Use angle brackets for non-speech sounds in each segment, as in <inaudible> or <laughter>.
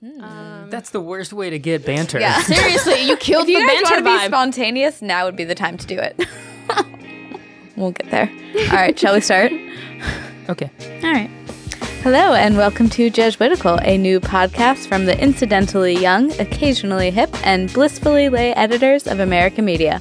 Hmm. Um, That's the worst way to get banter. Yeah. Seriously, you <laughs> killed If you the guys banter want to be vibe. spontaneous, now would be the time to do it. <laughs> we'll get there. All right, shall we start? <laughs> Okay. All right. Hello, and welcome to Jesuitical, a new podcast from the incidentally young, occasionally hip, and blissfully lay editors of America Media.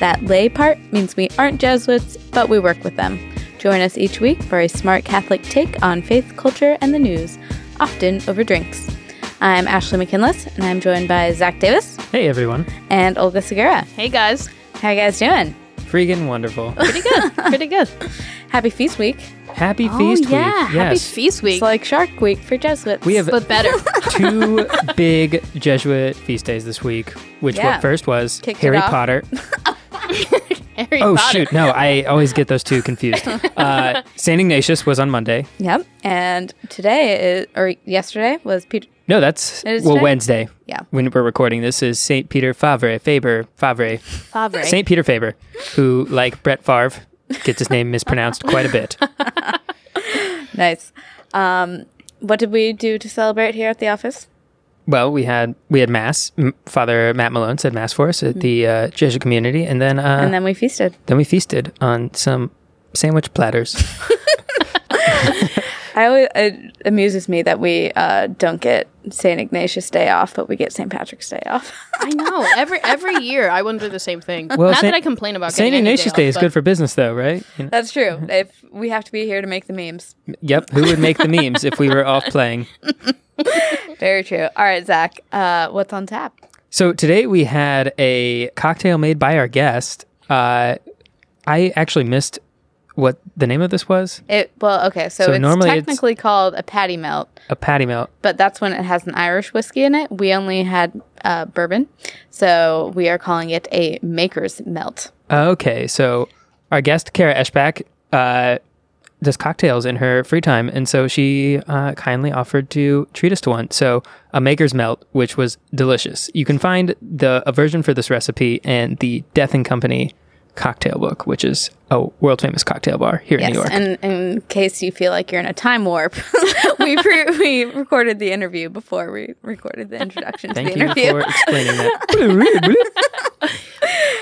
That lay part means we aren't Jesuits, but we work with them. Join us each week for a smart Catholic take on faith, culture, and the news, often over drinks. I'm Ashley McKinless, and I'm joined by Zach Davis Hey everyone. and Olga Segura. hey guys, How you guys doing? Freaking wonderful. <laughs> pretty good, pretty good. <laughs> Happy Feast Week. Happy Oh Feast yeah, Week. happy feast week, It's like Shark Week for Jesuits. we have but better. <laughs> two big Jesuit feast days this week, which Yeah. what first was Kicked it Harry. Potter. Harry Oh Potter. shoot, no, I always get those two confused. Uh, Saint Ignatius was on Monday. Yep. And today is, or yesterday was Peter. No, that's well today? Wednesday. Yeah. When we're recording this is Saint Peter Favre Faber Favre Favre. Saint Peter Faber, who like Brett Favre gets his name mispronounced quite a bit. <laughs> Nice. Um, what did we do to celebrate here at the office? Well, we had we had mass. Father Matt Malone said mass for us at the uh, Jesuit community, and then uh, and then we feasted. Then we feasted on some sandwich platters. <laughs> I always it amuses me that we uh, don't get Saint Ignatius Day off, but we get St. Patrick's Day off. <laughs> I know. Every every year, I wonder the same thing. Well, Not Saint- that I complain about Saint Ignatius day, Day off, is good for business, though, right? You know- That's true. if we have to be here to make the memes. yep. Who would make the memes if we were off playing? <laughs> Very true. All right, Zach. Uh, what's on tap? So today we had a cocktail made by our guest. Uh, I actually missed what the name of this was. It well, okay. So, So it's normally it's- technically called a patty melt, A patty melt. but that's when it has an Irish whiskey in it. We only had uh, bourbon, so we are calling it a maker's melt. Okay, so our guest Kara Eschbach uh, does cocktails in her free time, and so she uh, kindly offered to treat us to one. So a maker's melt, which was delicious. You can find the a version for this recipe and the Death and Company cocktail book, which is a world famous cocktail bar here in New York. and in case you feel like you're in a time warp, <laughs> we pre- <laughs> we recorded the interview before we recorded the introduction to Thank the you interview. for explaining that. <laughs>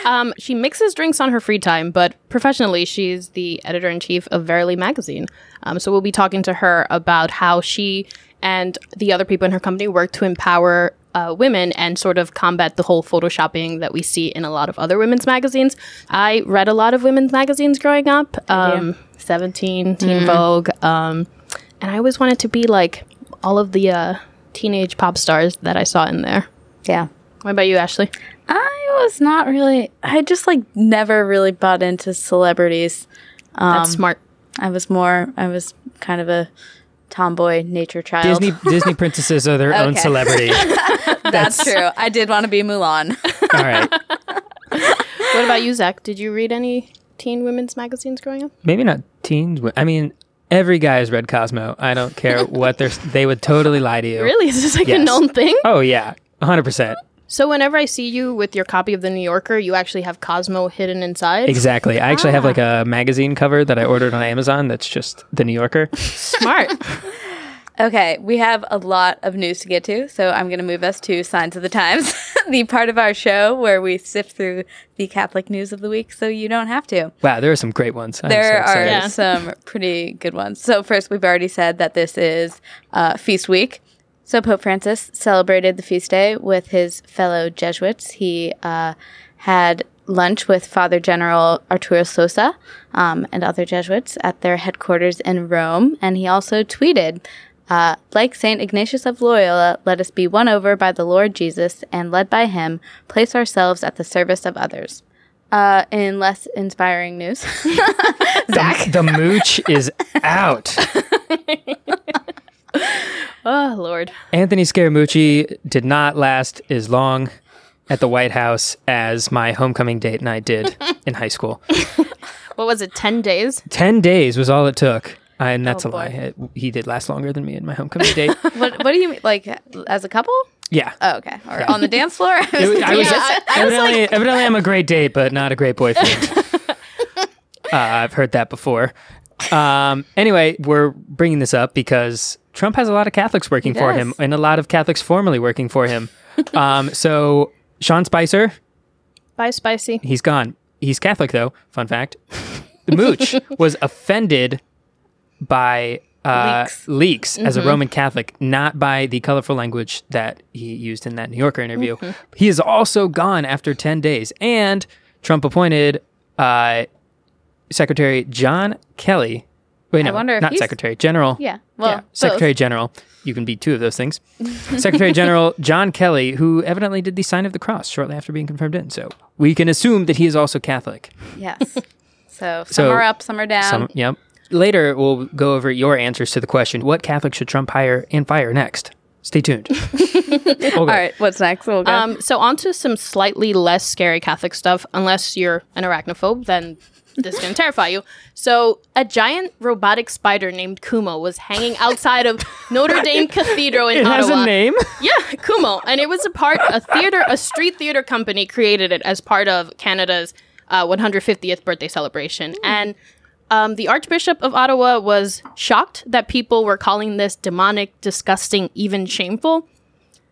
Um, she mixes drinks on her free time, but professionally, she's the editor in chief of Verily magazine. Um, so we'll be talking to her about how she and the other people in her company work to empower uh, women and sort of combat the whole photoshopping that we see in a lot of other women's magazines. I read a lot of women's magazines growing up, um, 17, Teen Vogue, um, and I always wanted to be like all of the uh, teenage pop stars that I saw in there. yeah. What about you, Ashley? I was not really. I just like never really bought into celebrities. That's smart. I was more. I was kind of a tomboy nature child. Disney <laughs> Disney princesses are their own celebrity. <laughs> That's true. I did want to be Mulan. <laughs> All right, What about you, Zach? Did you read any teen women's magazines growing up? maybe not teens. I mean, every guy has read Cosmo. I don't care what they're. They would totally lie to you. Really? Is this like a known thing? Oh yeah, hundred percent. So whenever I see you with your copy of the New Yorker, you actually have Cosmo hidden inside. Exactly. I actually have like a magazine cover that I ordered on Amazon. That's just the New Yorker. Smart. <laughs> Okay, we have a lot of news to get to, so I'm going to move us to Signs of the Times, <laughs> the part of our show where we sift through the Catholic news of the week so you don't have to. Wow, there are some great ones. I'm There so are. Yeah. some pretty good ones. So, first, we've already said that this is uh, Feast Week. So, Pope Francis celebrated the feast day with his fellow Jesuits. He uh, had lunch with Father General Arturo Sosa um, and other Jesuits at their headquarters in Rome. And he also tweeted, uh, like St. Ignatius of Loyola, let us be won over by the Lord Jesus and led by him, place ourselves at the service of others. Uh, in less inspiring news, <laughs> Zach. The mooch is out. <laughs> <laughs> oh Lord. Anthony Scaramucci did not last as long at the White House as my homecoming date and I did <laughs> in high school. What was it? Ten days? 10 days was all it took. And that's Oh, a lie. It- he did last longer than me in my homecoming date. <laughs> what, what do you mean? Like, as a couple? Yeah. Oh, okay. Or on the dance floor? It was- I was, Yeah, I- I was evidently, evidently, I'm a great date, but not a great boyfriend. uh, I've heard that before. Um, anyway, we're bringing this up because Trump has a lot of Catholics working for him, and a lot of Catholics formerly working for him. <laughs> um, so Sean Spicer, Bye, spicy. he's gone. He's Catholic though. Fun fact: the Mooch <laughs> was offended by uh, Leaks. leaks as a Roman Catholic, not by the colorful language that he used in that New Yorker interview. He is also gone after ten days, and Trump appointed uh, Secretary John Kelly. Wait, no, wonder if not he's- Secretary General. Yeah. Well, Yeah, both. Secretary General. You can be two of those things. <laughs> Secretary General John Kelly, who evidently did the sign of the cross shortly after being confirmed in. So we can assume that he is also Catholic. Yes. So some <laughs> So, are up, some are down. Some, yep. Later, we'll go over your answers to the question: What Catholic should Trump hire and fire next? Stay tuned. <laughs> Okay. All right. What's next? We'll go. Um, so on to some slightly less scary Catholic stuff. Unless you're an arachnophobe, then this is going to terrify you. So a giant robotic spider named Kumo was hanging outside of Notre <laughs> Dame Cathedral in It has a name. Yeah, Kumo, and it was a part a theater, a street theater company created it as part of Canada's uh, 150th birthday celebration, and um, the Archbishop of Ottawa was shocked that people were calling this demonic, disgusting, even shameful.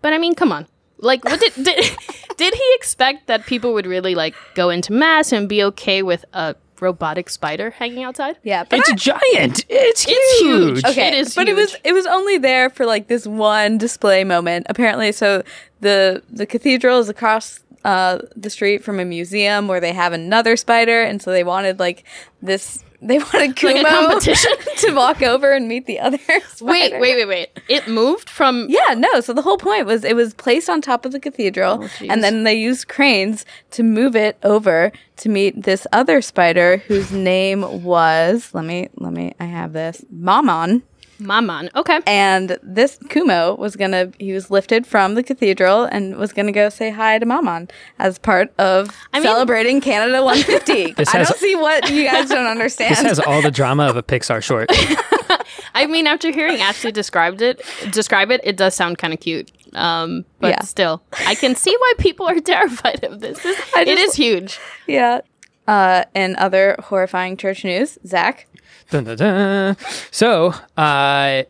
But I mean, come on, like, what did <laughs> did, did he expect that people would really like go into mass and be okay with a robotic spider hanging outside? yeah. But It's I- giant. It's huge. It's huge. okay, It is but it was it was only there for like this one display moment. Apparently, so the the cathedral is across uh, the street from a museum where they have another spider, and so they wanted like this. They wanted <laughs> Kumo Like competition? <laughs> to walk over and meet the other. <laughs> Wait, spider. wait, wait, wait! It moved from Yeah, no. So the whole point was it was placed on top of the cathedral, Oh, and then they used cranes to move it over to meet this other spider whose name was let me let me I have this Mammon. Maman. Okay. And this Kumo was gonna he was lifted from the cathedral and was gonna go say hi to Maman as part of I mean- celebrating Canada <laughs> 150. This I has- don't see what you guys don't <laughs> understand. This has all the drama of a Pixar short. <laughs> I mean, after hearing Ashley described it, describe it, it does sound kind of cute. Um, but Yeah. still, I can see why people are terrified of this. This- I it just- is huge. yeah. Uh, and other horrifying church news, Zach. Dun, dun, dun. So, uh,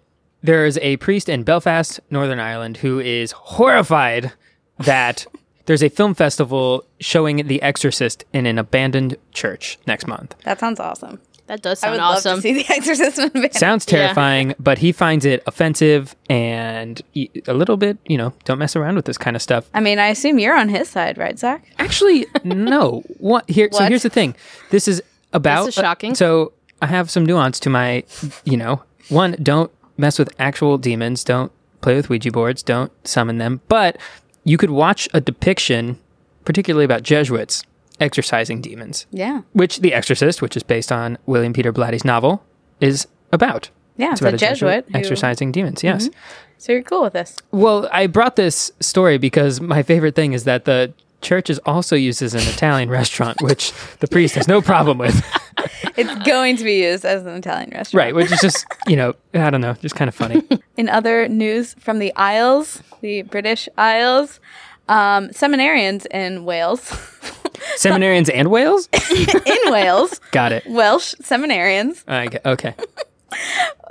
there's a priest in Belfast, Northern Ireland, who is horrified that <laughs> there's a film festival showing The Exorcist in an abandoned church next month. That sounds awesome. That does I sound would awesome. love to see The Exorcist in advance. Sounds Yeah. terrifying, but he finds it offensive and a little bit, you know, don't mess around with this kind of stuff. I mean, I assume you're on his side, right, Zach? Actually, no. What here? So here's the thing. This is about. This is shocking. so I have some nuance to my, you know, one. Don't mess with actual demons. Don't play with Ouija boards. Don't summon them. But you could watch a depiction, particularly about Jesuits exorcising demons, Yeah. which The Exorcist, which is based on William Peter Blatty's novel, is about. Yeah, It's it's a about Jesuit who- exorcising demons. Yes. Mm-hmm. So you're cool with this. Well, I brought this story because my favorite thing is that the church is also used as an Italian <laughs> restaurant, which the priest has no problem with. <laughs> It's going to be used as an Italian restaurant. right, which is just, you know, I don't know, just kind of funny. <laughs> In other news from the Isles, the British Isles, um, seminarians in Wales, <laughs> Seminarians and Wales? in Wales, Got it. Welsh seminarians, get, okay.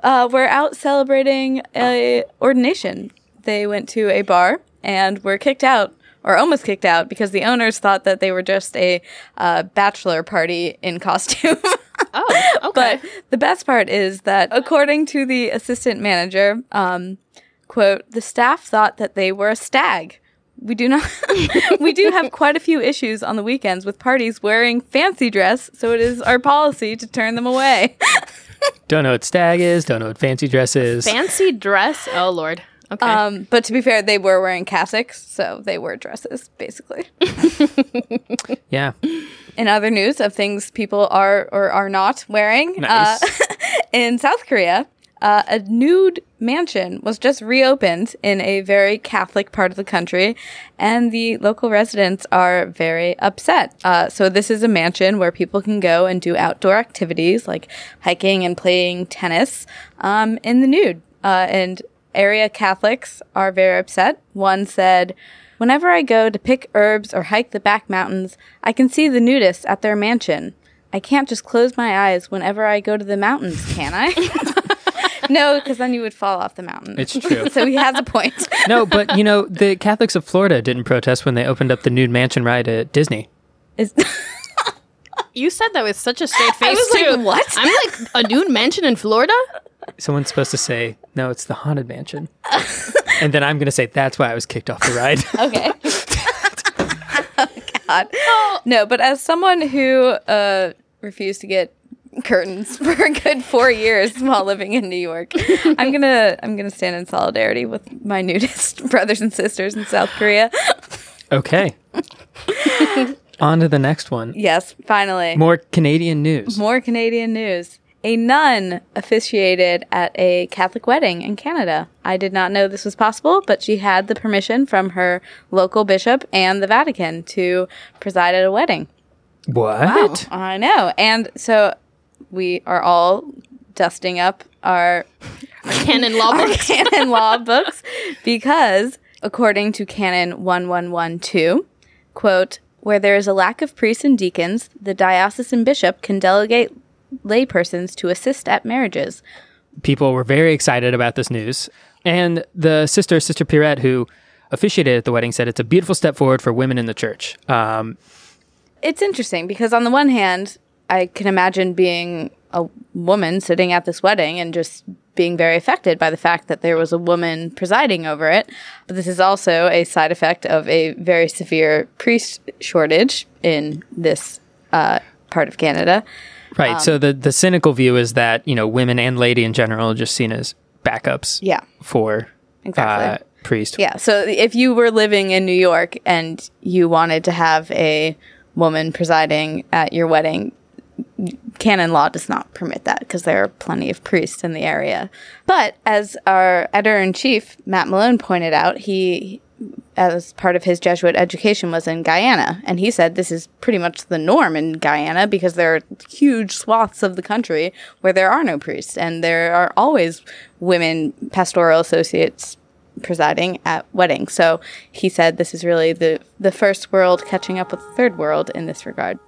uh, were out celebrating a ordination. They went to a bar and were kicked out, or almost kicked out, because the owners thought that they were just a uh, bachelor party in costume. <laughs> Oh, okay. But the best part is that, according to the assistant manager, um, quote, the staff thought that they were a stag. We do not. <laughs> we do have quite a few issues on the weekends with parties wearing fancy dress, so it is our policy to turn them away. <laughs> Don't know what stag is, don't know what fancy dress is. Fancy dress. Oh Lord. Okay. Um, but to be fair, they were wearing cassocks, so they were dresses, basically. <laughs> yeah. In other news of things people are or are not wearing, Nice. uh, <laughs> in South Korea, uh, a nude mansion was just reopened in a very Catholic part of the country, and the local residents are very upset. Uh, so, this is a mansion where people can go and do outdoor activities like hiking and playing tennis um, in the nude. Uh, and area Catholics are very upset. One said, Whenever I go to pick herbs or hike the back mountains, I can see the nudists at their mansion. I can't just close my eyes whenever I go to the mountains, can I? <laughs> no, because then you would fall off the mountain. It's true. <laughs> so he has a point. <laughs> No, but you know, the Catholics of Florida didn't protest when they opened up the nude mansion ride at Disney. Is- You said that with such a straight <laughs> face I was like, "What?" I'm like a nude mansion in Florida. Someone's supposed to say, no, it's the haunted mansion. and then I'm going to say, that's why I was kicked off the ride. <laughs> okay. <laughs> oh God. No, but as someone who uh, refused to get curtains for a good four years while living in New York, I'm gonna I'm gonna stand in solidarity with my nudist brothers and sisters in South Korea. okay. On to the next one. Yes, finally. More Canadian news. More Canadian news. A nun officiated at a Catholic wedding in Canada. I did not know this was possible, but she had the permission from her local bishop and the Vatican to preside at a wedding. What? I know. And so we are all dusting up our Canon law our books. <laughs> canon law books because according to canon 1112 quote where there is a lack of priests and deacons the diocesan bishop can delegate laypersons to assist at marriages People were very excited about this news. And the sister, Sister Pirette, who officiated at the wedding, said it's a beautiful step forward for women in the church. Um, it's interesting because on the one hand i can imagine being a woman sitting at this wedding and just being very affected by the fact that there was a woman presiding over it but this is also a side effect of a very severe priest shortage in this uh, part of canada right. so the, the cynical view is that, you know, women and lady in general are just seen as backups yeah for Exactly. uh, priest. Yeah. So if you were living in New York and you wanted to have a woman presiding at your wedding, canon law does not permit that because there are plenty of priests in the area. But as our editor in chief, Matt Malone, pointed out, he, as part of his Jesuit education, was in Guyana. And he said this is pretty much the norm in Guyana because there are huge swaths of the country where there are no priests. And there are always women pastoral associates presiding at weddings. So he said this is really the, the first world catching up with the third world in this regard.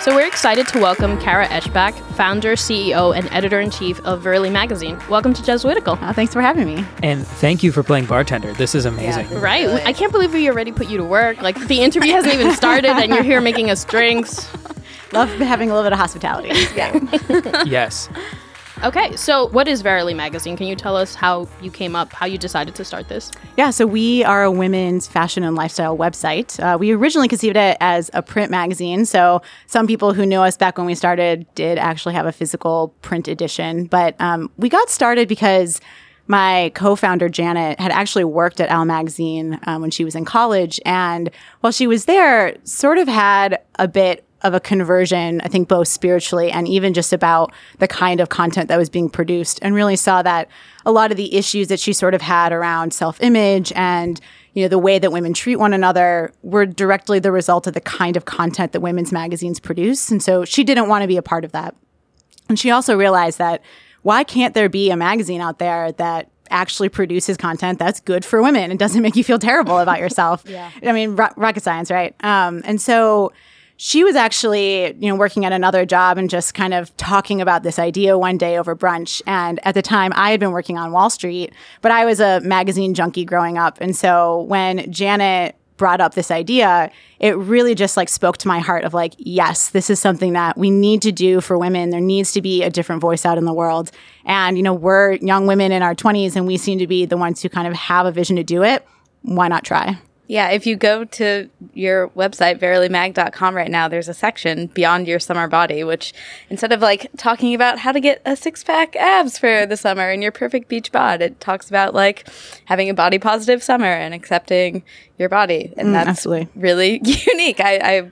So we're excited to welcome Kara Eschbach, founder, CEO, and editor in chief of Verily Magazine. Welcome to Jesuitical. Oh, uh, thanks for having me. And thank you for playing bartender. This is amazing. Right, I can't believe we already put you to work. Like the interview hasn't even started, and you're here making us drinks. <laughs> Love having a little bit of hospitality. <laughs> Yeah. yes. Okay, so what is Verily Magazine? Can you tell us how you came up, how you decided to start this? yeah, so we are a women's fashion and lifestyle website. Uh, we originally conceived it as a print magazine. So some people who knew us back when we started did actually have a physical print edition. But um, we got started because my co-founder Janet had actually worked at Elle Magazine um, when she was in college, and while she was there, sort of had a bit of a conversion, I think both spiritually and even just about the kind of content that was being produced, and really saw that a lot of the issues that she sort of had around self-image and you know the way that women treat one another were directly the result of the kind of content that women's magazines produce, and so she didn't want to be a part of that. And she also realized that why can't there be a magazine out there that actually produces content that's good for women and doesn't make you feel terrible about yourself? <laughs> yeah. I mean, ro- rocket science, right? Um, and so she was actually, you know, working at another job and just kind of talking about this idea one day over brunch. And at the time, I had been working on Wall Street, but I was a magazine junkie growing up. And so when Janet brought up this idea, it really just like spoke to my heart of like, yes, this is something that we need to do for women. There needs to be a different voice out in the world. And, you know, we're young women in our 20s and we seem to be the ones who kind of have a vision to do it. Why not try? Yeah, if you go to your website, verilymag.com right now, there's a section beyond your summer body, which instead of like talking about how to get a six pack abs for the summer and your perfect beach bod, it talks about like having a body positive summer and accepting your body. And that's absolutely. really <laughs> unique. I, I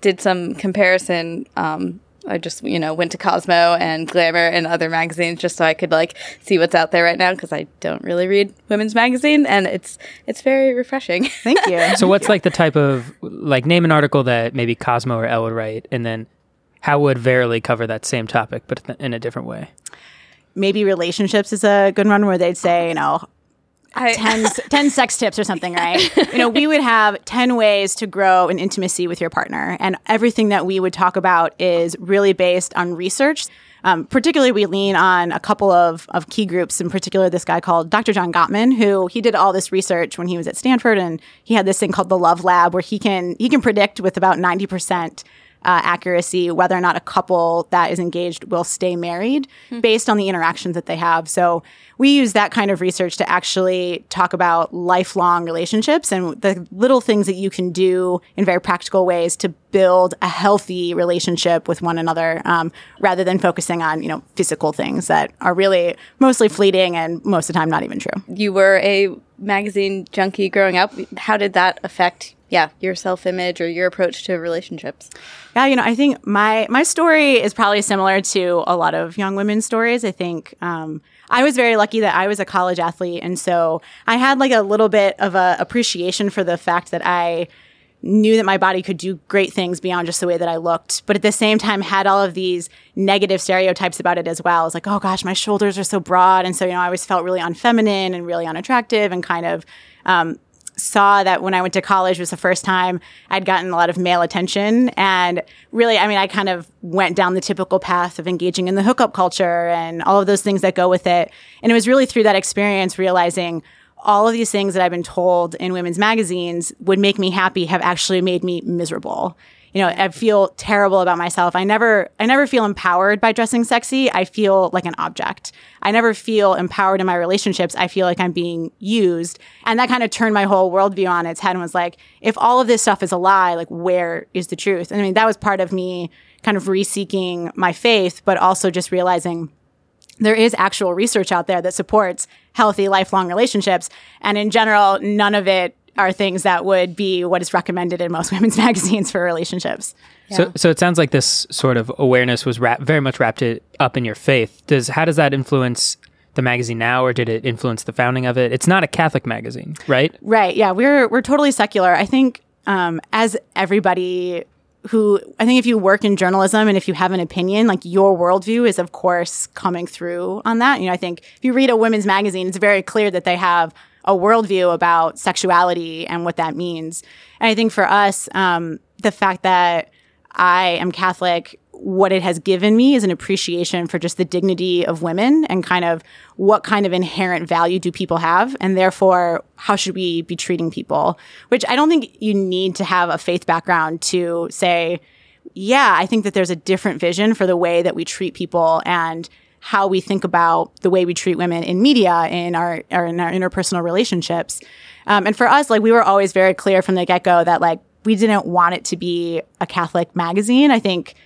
did some comparison. Um, I just, you know, went to Cosmo and Glamour and other magazines just so I could like see what's out there right now because I don't really read women's magazine and it's it's very refreshing. <laughs> Thank you. So what's like the type of like name an article that maybe Cosmo or Elle would write, and then how would Verily cover that same topic but in a different way? maybe relationships is a good one where they'd say, you know, I- 10, 10 sex tips or something, <laughs> right? you know, we would have 10 ways to grow an intimacy with your partner. And everything that we would talk about is really based on research. Um, particularly, we lean on a couple of, of key groups, in particular, this guy called Dr. John Gottman, who he did all this research when he was at Stanford, and he had this thing called the Love Lab, where he can he can predict with about ninety percent uh, accuracy whether or not a couple that is engaged will stay married based on the interactions that they have. So we use that kind of research to actually talk about lifelong relationships and the little things that you can do in very practical ways to build a healthy relationship with one another, um, rather than focusing on you know physical things that are really mostly fleeting and most of the time not even true. You were a magazine junkie growing up. How did that affect, yeah, your self image or your approach to relationships? Yeah, you know, I think my my story is probably similar to a lot of young women's stories. I think um, I was very lucky that I was a college athlete, and so I had like a little bit of a appreciation for the fact that I knew that my body could do great things beyond just the way that I looked, but at the same time had all of these negative stereotypes about it as well. It's like, oh gosh, my shoulders are so broad, and so you know, I always felt really unfeminine and really unattractive, and kind of um, saw that when I went to college was the first time I'd gotten a lot of male attention. And really, I mean, I kind of went down the typical path of engaging in the hookup culture and all of those things that go with it. And it was really through that experience realizing all of these things that I've been told in women's magazines would make me happy have actually made me miserable. You know, I feel terrible about myself. I never I never feel empowered by dressing sexy. I feel like an object. I never feel empowered in my relationships. I feel like I'm being used. And that kind of turned my whole worldview on its head and was like, if all of this stuff is a lie, like where is the truth? And I mean, that was part of me kind of reseeking my faith, but also just realizing there is actual research out there that supports healthy lifelong relationships. And in general, none of it are things that would be what is recommended in most <laughs> women's magazines for relationships. So, so it sounds like this sort of awareness was wrap, very much wrapped it up in your faith. Does how does that influence the magazine now, or did it influence the founding of it? It's not a Catholic magazine, right? Right. Yeah, we're we're totally secular. I think um, as everybody who I think if you work in journalism and if you have an opinion, like your worldview is of course coming through on that. You know, I think if you read a women's magazine, it's very clear that they have a worldview about sexuality and what that means. And I think for us, um, the fact that I am Catholic, what it has given me is an appreciation for just the dignity of women and kind of what kind of inherent value do people have and therefore how should we be treating people which i don't think you need to have a faith background to say yeah i think that there's a different vision for the way that we treat people and how we think about the way we treat women in media in our, in our interpersonal relationships um, and for us like we were always very clear from the get-go that like we didn't want it to be a catholic magazine i think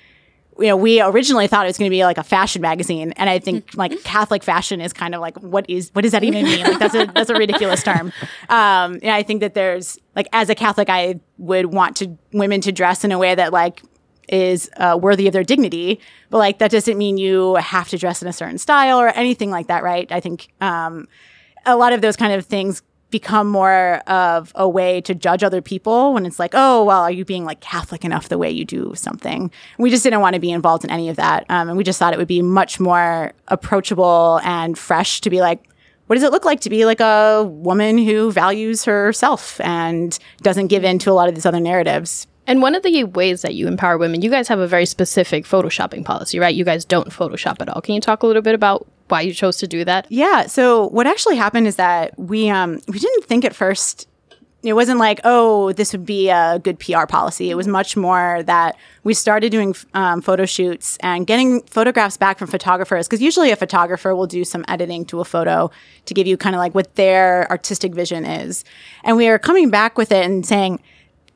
you know, we originally thought it was going to be like a fashion magazine, and I think like Catholic fashion is kind of like what is what does that even mean? Like that's a <laughs> that's a ridiculous term. Um, and I think that there's like as a Catholic, I would want to women to dress in a way that like is uh, worthy of their dignity, but like that doesn't mean you have to dress in a certain style or anything like that, right? I think um, a lot of those kind of things become more of a way to judge other people when it's like, oh, well, are you being like Catholic enough the way you do something? We just didn't want to be involved in any of that. Um, and we just thought it would be much more approachable and fresh to be like, what does it look like to be like a woman who values herself and doesn't give in to a lot of these other narratives? And one of the ways that you empower women, you guys have a very specific photoshopping policy, right? You guys don't Photoshop at all. Can you talk a little bit about why you chose to do that? Yeah. So what actually happened is that we um we didn't think at first it wasn't like oh this would be a good PR policy. It was much more that we started doing um, photo shoots and getting photographs back from photographers because usually a photographer will do some editing to a photo to give you kind of like what their artistic vision is, and we are coming back with it and saying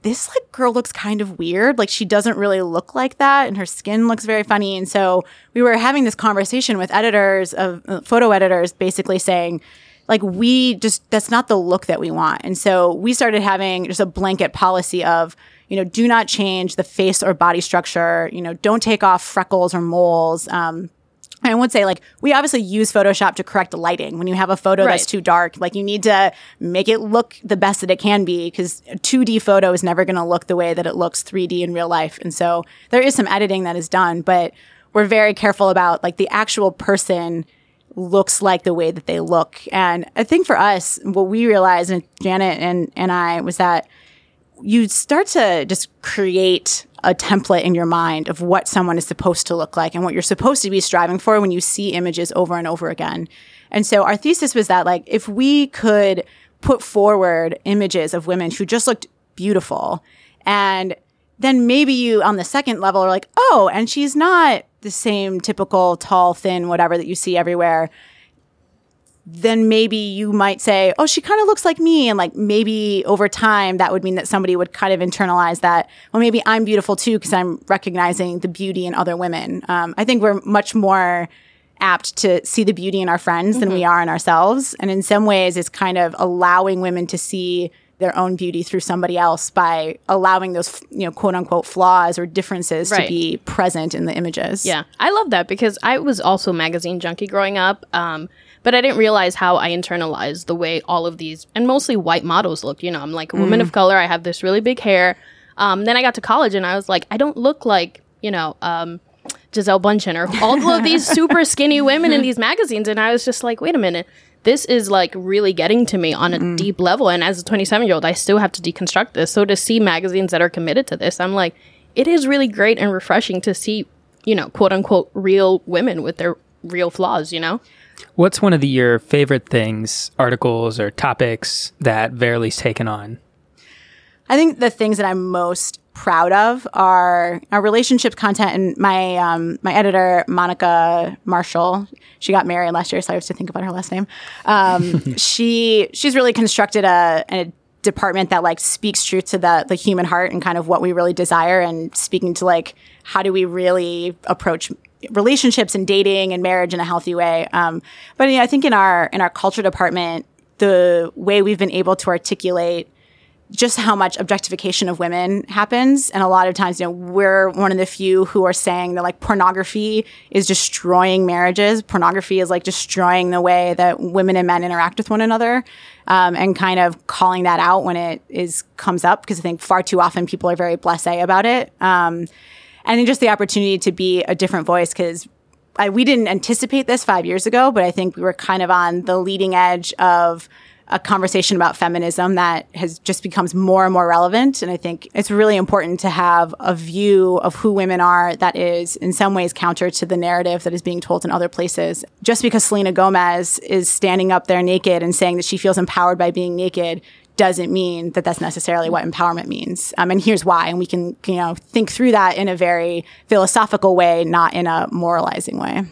this like girl looks kind of weird. Like she doesn't really look like that and her skin looks very funny. And so we were having this conversation with editors of uh, photo editors basically saying like we just that's not the look that we want. And so we started having just a blanket policy of you know, do not change the face or body structure. You know, don't take off freckles or moles. Um, I would say like we obviously use Photoshop to correct lighting. When you have a photo that's too dark, like you need to make it look the best that it can be because a 2D photo is never going to look the way that it looks 3D in real life. And so there is some editing that is done, but we're very careful about like the actual person looks like the way that they look. And I think for us, what we realized, and Janet and, and I, was that you start to just create a template in your mind of what someone is supposed to look like and what you're supposed to be striving for when you see images over and over again. And so our thesis was that like if we could put forward images of women who just looked beautiful and then maybe you on the second level are like, "Oh, and she's not the same typical tall, thin, whatever that you see everywhere." Then maybe you might say, oh, she kind of looks like me. And like maybe over time, that would mean that somebody would kind of internalize that, well, maybe I'm beautiful too, because I'm recognizing the beauty in other women. Um, I think we're much more apt to see the beauty in our friends than we are in ourselves. And in some ways, it's kind of allowing women to see their own beauty through somebody else by allowing those, you know, quote unquote flaws or differences to be present in the images. Yeah, I love that because I was also a magazine junkie growing up, um, but I didn't realize how I internalized the way all of these and mostly white models looked. You know, I'm like a woman of color. I have this really big hair. Um, then I got to college and I was like, I don't look like you know um, Gisele Bündchen or all of these <laughs> super skinny women in these magazines, and I was just like, wait a minute. This is like really getting to me on a deep level. And as a 27 year old, I still have to deconstruct this. So to see magazines that are committed to this, I'm like, it is really great and refreshing to see you know, quote unquote, real women with their real flaws, you know? What's one of the, your favorite things, articles or topics that Verily's taken on? I think the things that I'm most proud of are our relationship content and my um, my editor Monica Marshall. She got married last year, so I have to think about her last name. Um, <laughs> she she's really constructed a, a department that like speaks truth to the the human heart and kind of what we really desire, and speaking to like how do we really approach relationships and dating and marriage in a healthy way. Um, but you know, I think in our in our culture department, the way we've been able to articulate just how much objectification of women happens. And a lot of times, you know, we're one of the few who are saying that like pornography is destroying marriages. Pornography is like destroying the way that women and men interact with one another. Um, and kind of calling that out when it is comes up because I think far too often people are very blasé about it. Um, and just the opportunity to be a different voice because we didn't anticipate this five years ago, but I think we were kind of on the leading edge of a conversation about feminism that has just becomes more and more relevant. And I think it's really important to have a view of who women are that is in some ways counter to the narrative that is being told in other places. Just because Selena Gomez is standing up there naked and saying that she feels empowered by being naked doesn't mean that that's necessarily what empowerment means. Um, and here's why. And we can, you know, think through that in a very philosophical way, not in a moralizing way.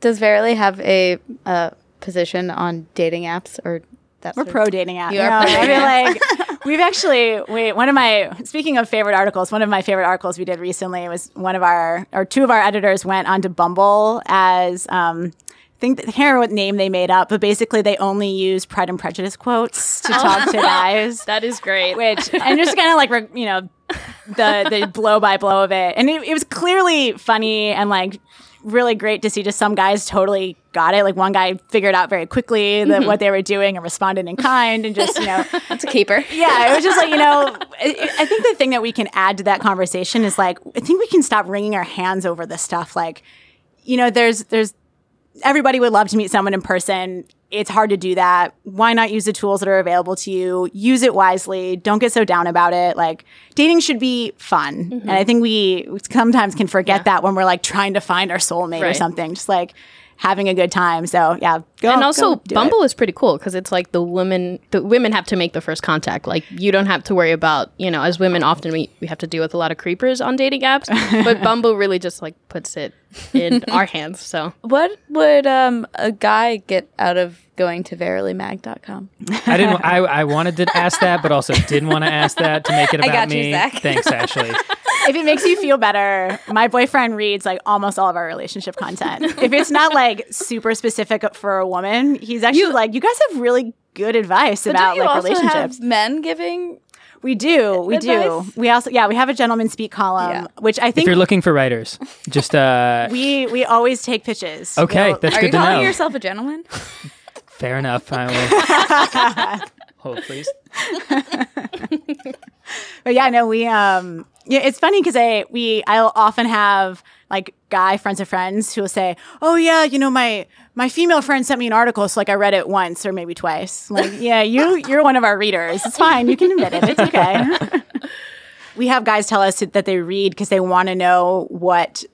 Does Verily have a uh, position on dating apps or that We're pro dating apps. You are pro I mean, like <laughs> we've actually we one of my speaking of favorite articles, one of my favorite articles we did recently was one of our or two of our editors went onto Bumble as um think I can't remember what name they made up, but basically they only use Pride and Prejudice quotes to <laughs> talk to guys. That is great. Which and just kind of like re- you know the the blow by blow of it, and it, it was clearly funny and like really great to see just some guys totally got it. Like one guy figured out very quickly that mm-hmm. what they were doing and responded in kind and just you know <laughs> That's a keeper. yeah, it was just like, you know, <laughs> I, I think the thing that we can add to that conversation is like, I think we can stop wringing our hands over this stuff. Like, you know, there's, there's, everybody would love to meet someone in person. It's hard to do that. Why not use the tools that are available to you? Use it wisely. Don't get so down about it. Like, dating should be fun. And I mm-hmm. think we sometimes can forget that when we're like trying to find our soulmate or something, just like having a good time. So, yeah. Go, and also go Bumble it. is pretty cool because it's like the women the women have to make the first contact. Like you don't have to worry about, you know, as women often we, we have to deal with a lot of creepers on dating apps. <laughs> but Bumble really just like puts it in <laughs> our hands. So What would um, a guy get out of going to verilymag.com? I didn't. <laughs> I, I wanted to ask that, but also didn't want to ask that to make it I about got you, me. Zach. Thanks, Ashley. If it makes you feel better, my boyfriend reads like almost all of our relationship content. If it's not like super specific for a woman, he's actually like, you guys have really good advice But about don't you like also relationships. have men giving? we do, we advice? do. We also, yeah, we have a gentleman speak column, Yeah. which I think If you're looking for writers, just uh, <laughs> we we always take pitches. okay, We'll- that's Are good you to calling know. yourself a gentleman? Fair enough. I <laughs> will. Hold, please. <laughs> but yeah, no, we um yeah, it's funny because I we I'll often have like guy friends of friends who will say, "Oh yeah, you know my my female friend sent me an article, so like I read it once or maybe twice." I'm like, yeah, you you're one of our readers. It's fine. You can admit it. It's okay. <laughs> we have guys tell us that they read because they want to know what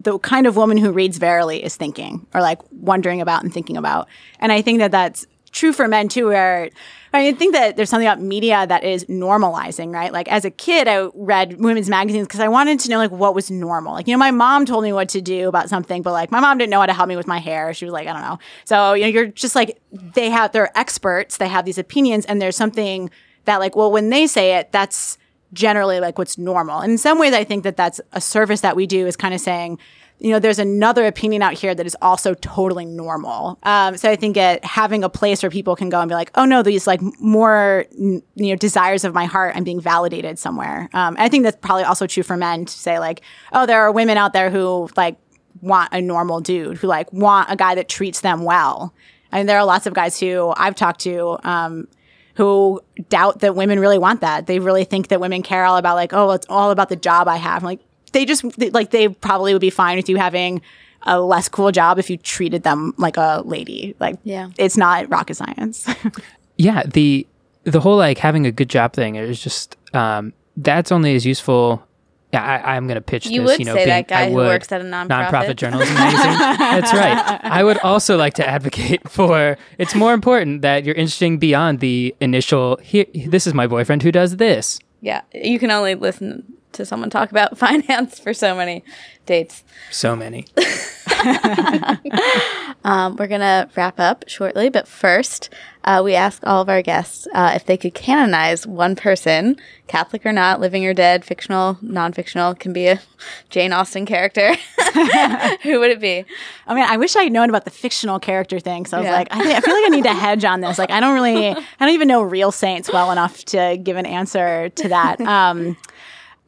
the kind of woman who reads Verily is thinking or like wondering about and thinking about. And I think that that's true for men too, where I think that there's something about media that is normalizing, right? Like as a kid, I read women's magazines because I wanted to know like what was normal. Like, you know, my mom told me what to do about something, but like my mom didn't know how to help me with my hair. She was like, I don't know. So, you know, you're just like, they have, they're experts, they have these opinions, and there's something that like, well, when they say it, that's generally like what's normal. And in some ways, I think that that's a service that we do is kind of saying, you know, there's another opinion out here that is also totally normal. Um, so I think it, having a place where people can go and be like, oh no, these like more, you know, desires of my heart, I'm being validated somewhere. Um, I think that's probably also true for men to say like, oh, there are women out there who like want a normal dude, who like want a guy that treats them well. I mean, there are lots of guys who I've talked to, um, who doubt that women really want that. They really think that women care all about like, oh, it's all about the job I have. I'm like, they just like they probably would be fine with you having a less cool job if you treated them like a lady. Like, Yeah. it's not rocket science. <laughs> yeah the the whole like having a good job thing is just um that's only as useful yeah, I, I'm going to pitch You this. would you know, say being, that guy I who would, works at a nonprofit. journalism magazine. That's right. <laughs> I would also like to advocate for. It's more important that you're interesting beyond the initial. Here, this is my boyfriend who does this. Yeah, you can only listen to someone talk about <laughs> finance for so many dates. So many. <laughs> Um, we're gonna wrap up shortly, but first, uh, we ask all of our guests uh, if they could canonize one person, Catholic or not, living or dead, fictional, non-fictional, can be a Jane Austen character. <laughs> Who would it be? I mean, I wish I had known about the fictional character thing. So I was Yeah. like, I, think, I feel like I need to hedge on this. Like, I don't really, I don't even know real saints well enough to give an answer to that. Um,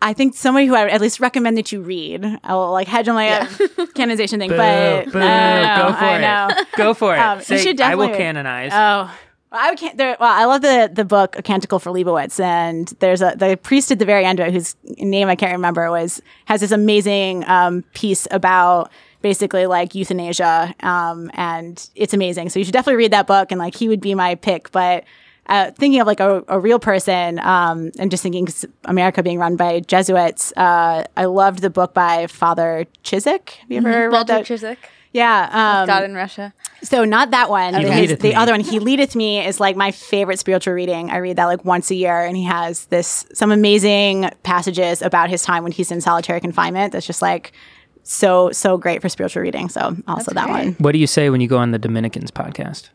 I think somebody who I would at least recommend that you read. I'll like hedge on my uh, <laughs> canonization thing, but Boo, boo, know, go for I it. know. <laughs> Go for it. Um, you Say, should I will definitely- canonize. Oh. I would can't. There, well, I love the the book A Canticle for Leibowitz, and there's a the priest at the very end of it whose name I can't remember was has this amazing um, piece about basically like euthanasia, um, and it's amazing. So you should definitely read that book, and like he would be my pick. But uh, thinking of like a, a real person, um, and just thinking America being run by Jesuits, uh, I loved the book by Father Ciszek. Have you ever read Mm-hmm. Walter that? Ciszek, Yeah, um, God in Russia. so not that one. He His- the Me. other one, He Leadeth Me, is like my favorite spiritual reading. I read that like once a year, and he has this some amazing passages about his time when he's in solitary confinement. That's just like so so great for spiritual reading. So also that one. what do you say when you go on the Dominicans podcast?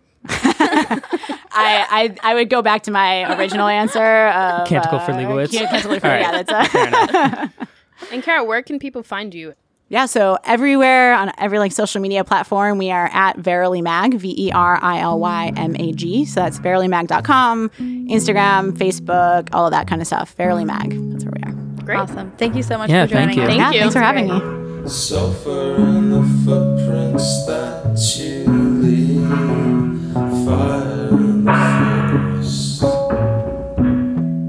<laughs> I, I I would go back to my original answer. Of, Canticle for uh, Leibowitz? yeah, Canticle for All right. yeah. That's a, <laughs> And Kara, where can people find you? Yeah, so everywhere on every like social media platform, we are at Verily Mag, V E R I L Y M A G. So that's verilymag.com, Instagram, Facebook, all of that kind of stuff. Verily Mag. That's where we are. Great. Awesome. Thank you so much Yeah, for joining thank you. us. Thank yeah, you. thanks for having me. Sulfur in the footprints that you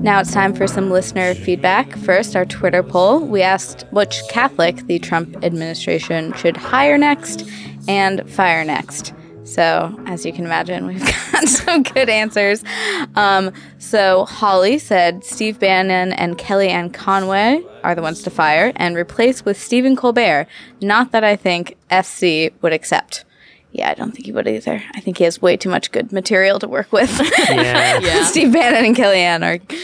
Now it's time for some listener feedback. First, our Twitter poll. We asked which Catholic the Trump administration should hire next and fire next. So, as you can imagine, <laughs> we've got some good answers. Um, so, Holly said Steve Bannon and Kellyanne Conway are the ones to fire and replace with Stephen Colbert. Not that I think SC would accept. Yeah, I don't think he would either. I think he has way too much good material to work with. <laughs> Yeah, Yeah. <laughs> Steve Bannon and Kellyanne are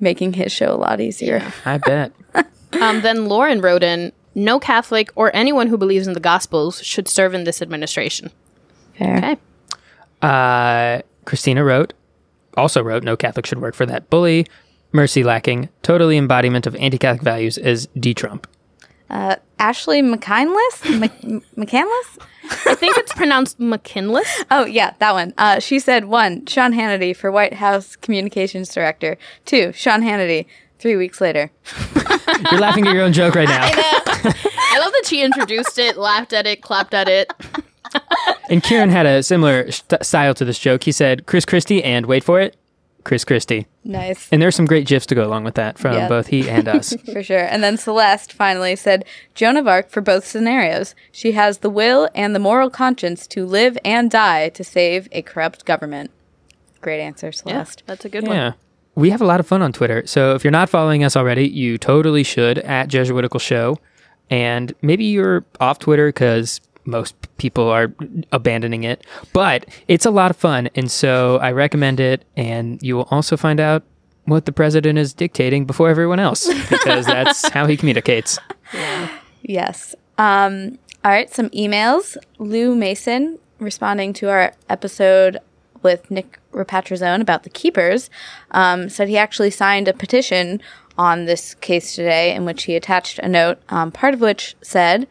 making his show a lot easier. I bet. <laughs> Um, then Lauren wrote in, no Catholic or anyone who believes in the Gospels should serve in this administration. Fair. Okay. Uh, Christina wrote, also wrote, no Catholic should work for that bully. Mercy lacking, totally embodiment of anti-Catholic values is D-Trump. Uh, Ashley McKinless? <laughs> Mc- McCandless? I think it's pronounced McKinless. Oh, yeah, that one. Uh, she said one, Sean Hannity for White House Communications Director. Two, Sean Hannity. Three weeks later. <laughs> You're laughing at your own joke right now. I love that she introduced it, laughed at it, clapped at it. And Kieran had a similar st- style to this joke. He said, Chris Christie and, wait for it, Chris Christie. Nice. And there's some great gifs to go along with that from Yeah. both he and us. <laughs> For sure. And then Celeste finally said Joan of Arc for both scenarios. She has the will and the moral conscience to live and die to save a corrupt government. Great answer, Yeah, Celeste. that's a good one. yeah. We have a lot of fun on Twitter. So if you're not following us already, you totally should at Jesuitical Show. And maybe you're off Twitter because most people are abandoning it, but it's a lot of fun. And so I recommend it. And you will also find out what the president is dictating before everyone else because <laughs> that's how he communicates. Yes. Um, all right, some emails. Lou Mason responding to our episode with Nick Ripatrazone about the keepers um, said he actually signed a petition on this case today in which he attached a note, um, part of which said,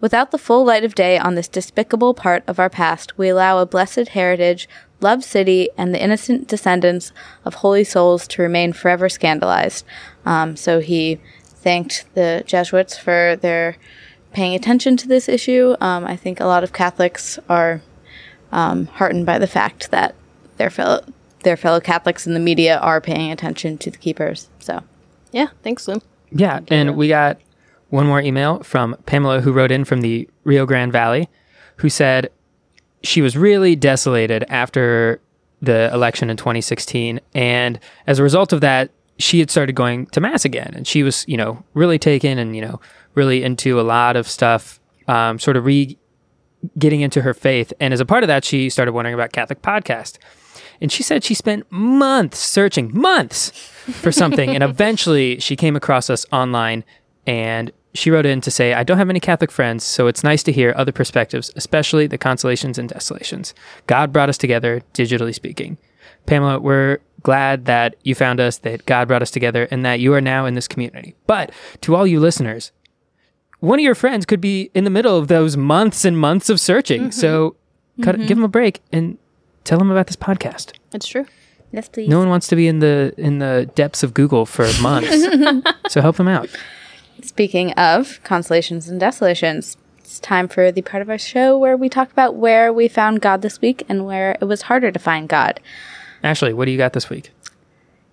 Without the full light of day on this despicable part of our past, we allow a blessed heritage, loved city, and the innocent descendants of holy souls to remain forever scandalized. Um, so he thanked the Jesuits for their paying attention to this issue. Um, I think a lot of Catholics are um, heartened by the fact that their fellow their fellow Catholics in the media are paying attention to the keepers. So Yeah, thanks, Lou. Yeah, and we got one more email from Pamela, who wrote in from the Rio Grande Valley, who said she was really desolated after the election in 2016, and as a result of that, she had started going to mass again, and she was, you know, really taken and you know, really into a lot of stuff, um, sort of re getting into her faith, and as a part of that, she started wondering about Catholic podcast. And she said she spent months searching, months for something. and <laughs> eventually she came across us online and she wrote in to say, I don't have any Catholic friends, so it's nice to hear other perspectives, especially the consolations and desolations. God brought us together, digitally speaking. Pamela, we're glad that you found us, that God brought us together, and that you are now in this community. But to all you listeners, one of your friends could be in the middle of those months and months of searching. Mm-hmm. So cut, mm-hmm. give them a break and tell them about this podcast. It's true. yes, please. No one wants to be in the in the depths of Google for months. <laughs> so help them out. Speaking of consolations and desolations, it's time for the part of our show where we talk about where we found God this week and where it was harder to find God. Ashley, what do you got this week?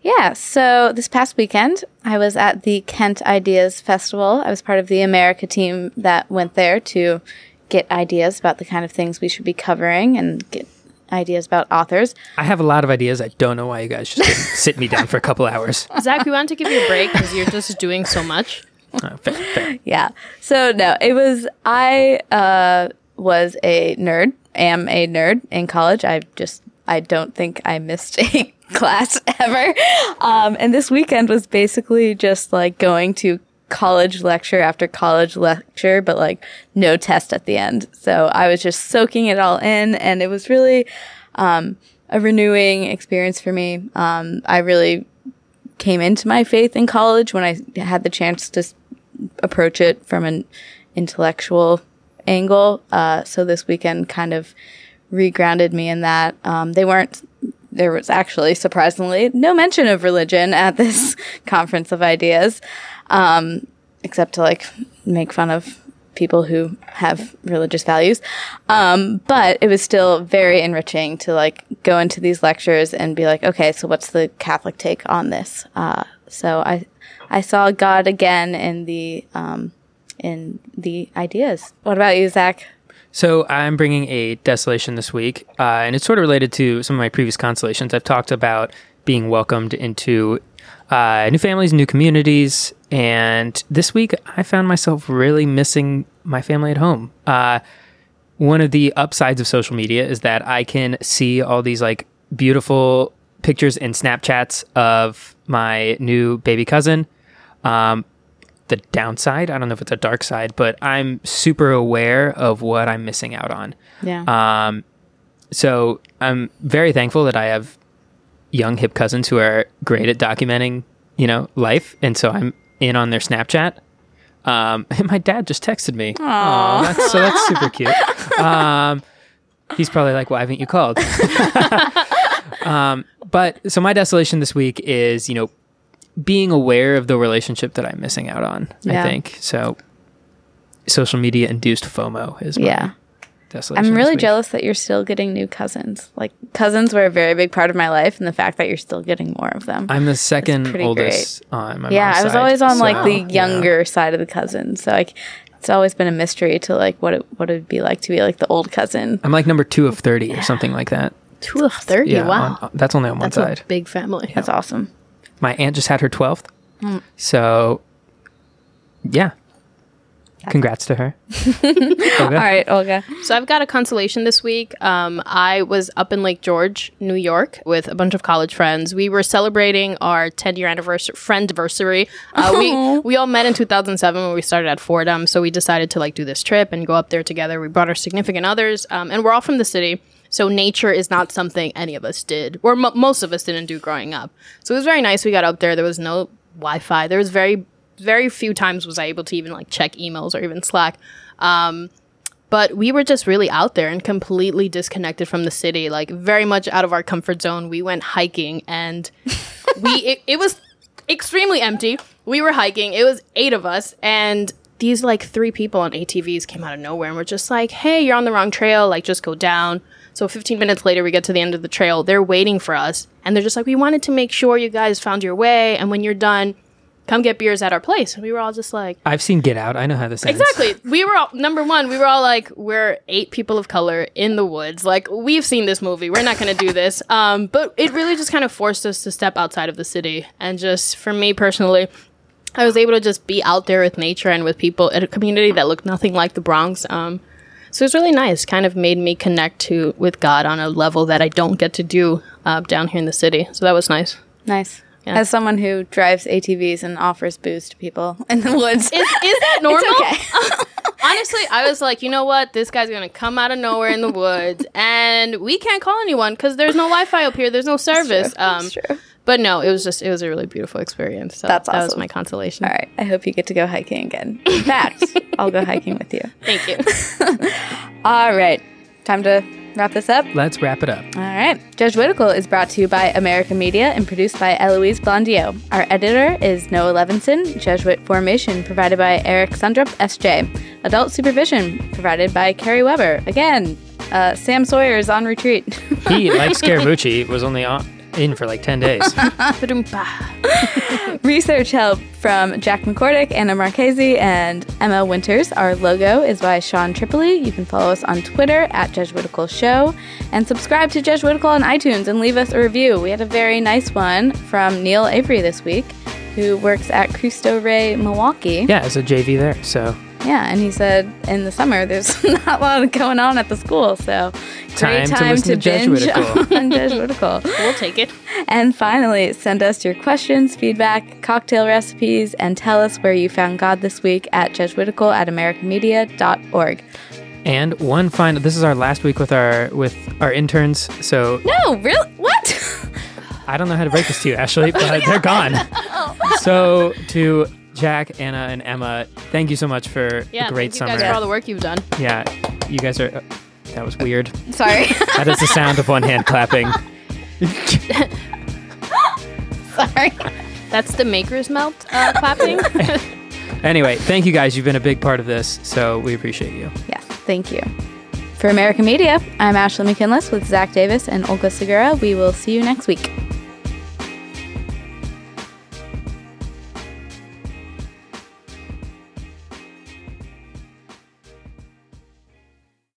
Yeah, so this past weekend, I was at the Kent Ideas Festival. I was part of the America team that went there to get ideas about the kind of things we should be covering and get ideas about authors. I have a lot of ideas. I don't know why you guys just didn't sit me down for a couple hours. <laughs> Zach, we want to give you a break because you're just doing so much. <laughs> Fair. Yeah. So no, it was I uh was a nerd, am a nerd in college. I just I don't think I missed <laughs> a class ever. Um and this weekend was basically just like going to college lecture after college lecture, but like no test at the end. So I was just soaking it all in and it was really um a renewing experience for me. Um I really came into my faith in college when I had the chance to approach it from an intellectual angle. Uh, so this weekend kind of regrounded me in that. Um, they weren't. There was actually surprisingly no mention of religion at this <laughs> conference of ideas, um, except to like make fun of people who have religious values. Um, but it was still very enriching to like go into these lectures and be like, okay, so what's the Catholic take on this? Uh, so I, I saw God again in the, um, in the ideas. What about you, Zach? So I'm bringing a desolation this week, uh, and it's sort of related to some of my previous consolations. I've talked about being welcomed into uh, new families, new communities, and this week I found myself really missing my family at home. Uh, one of the upsides of social media is that I can see all these like beautiful pictures and Snapchats of my new baby cousin. Um, the downside, I don't know if it's a dark side, but I'm super aware of what I'm missing out on. Yeah. Um, so I'm very thankful that I have young hip cousins who are great at documenting, you know, life, and so I'm in on their Snapchat. Um, <laughs> and my dad just texted me. Aw, that's, so that's super cute. <laughs> Um, he's probably like, "Why haven't you called?" <laughs> um, but so my desolation this week is, you know, being aware of the relationship that I'm missing out on. Yeah. I think so. Social media induced FOMO is yeah. Desolation. I'm really week. jealous that you're still getting new cousins. Like cousins were a very big part of my life, and the fact that you're still getting more of them. I'm the second pretty oldest on my yeah, mom's I was side, always on like so, the yeah. younger side of the cousins, so like it's always been a mystery to like what it what it'd be like to be like the old cousin. I'm like number two of thirty or something like that. Two of 30. Yeah, wow. on- that's only on one side. a big family. That's awesome. My aunt just had her twelfth, Hmm. so yeah. Congrats to her. <laughs> Okay. All right, Olga. So I've got a consolation this week. Um, I was up in Lake George, New York, with a bunch of college friends. We were celebrating our 10 year anniversary, friend anniversary. Uh, we we all met in 2007 when we started at Fordham, so we decided to like do this trip and go up there together. We brought our significant others, um, and we're all from the city. So nature is not something any of us did, or mo most of us didn't do growing up. So it was very nice. We got up there. There was no Wi-Fi. There was very very few times was I able to even like check emails or even Slack. Um, but we were just really out there and completely disconnected from the city, like very much out of our comfort zone. We went hiking and we <laughs> it, it was extremely empty. We were hiking. It was eight of us and these like three people on ATVs came out of nowhere and were just like, "Hey, you're on the wrong trail. Like just go down." So 15 minutes later we get to the end of the trail. They're waiting for us and they're just like, "We wanted to make sure you guys found your way and when you're done, come get beers at our place." And we were all just like, I've seen Get Out. I know how this ends. Exactly. <laughs> We were all, number one. We were all like, we're eight people of color in the woods. Like we've seen this movie. We're not going to do this. Um, but it really just kind of forced us to step outside of the city. And just for me personally, I was able to just be out there with nature and with people at a community that looked nothing like the Bronx. Um, so it was really nice. Kind of made me connect to with God on a level that I don't get to do uh, down here in the city. So that was nice. Nice. Yeah. As someone who drives ATVs and offers booze to people <laughs> in the woods, Is, is that <laughs> normal? okay. <laughs> Honestly, I was like, you know what? This guy's gonna come out of nowhere in the woods, and we can't call anyone because there's no Wi-Fi up here. There's no service. Um, That's true. but no, it was just it was a really beautiful experience. So That's That was my consolation. All right. I hope you get to go hiking again. In fact, I'll go hiking with you. Thank you. All right. Time to wrap this up. Let's wrap it up. All right. Jesuitical is brought to you by America Media and produced by Eloise Blondiau. Our editor is Noah Levinson. Jesuit formation provided by Eric Sundrup, SJ. Adult supervision provided by Carrie Weber. Again, uh, Sam Sawyer is on retreat. He, like <laughs> Scaramucci, was only on, in for like 10 days. <laughs> Research help from Jack McCordick, Anna Marchese, and Emma Winters. Our logo is by Sean Tripoli. You can follow us on Twitter at Jesuitical Show and subscribe to Jesuitical on iTunes and leave us a review. We had a very nice one from Neil Avery this week, who works at Cristo Rey Milwaukee. Yeah, it's a JV there. So Yeah, and he said in the summer there's <laughs> not a lot going on at the school, so Time great to time listen to, to binge Jesuitical. <laughs> on Jesuitical. <laughs> we'll take it. And finally, send us your questions, feedback, cocktail recipes, and tell us where you found God this week at jesuitical at americamedia.org. And one final. This is our last week with our with our interns. So No, really? What? I don't know how to break this to you, Ashley, but they're gone. Oh. So to Jack, Anna, and Emma, thank you so much for Yeah, a great thank you summer. guys for all the work you've done. yeah, you guys are. Uh, that was weird. <laughs> Sorry. That is the sound of one hand clapping. <laughs> Sorry. That's the maker's melt uh, <laughs> clapping. Anyway, thank you guys. You've been a big part of this, so we appreciate you. Yeah, thank you. For American Media, I'm Ashley McKinless with Zach Davis and Olga Segura. We will see you next week.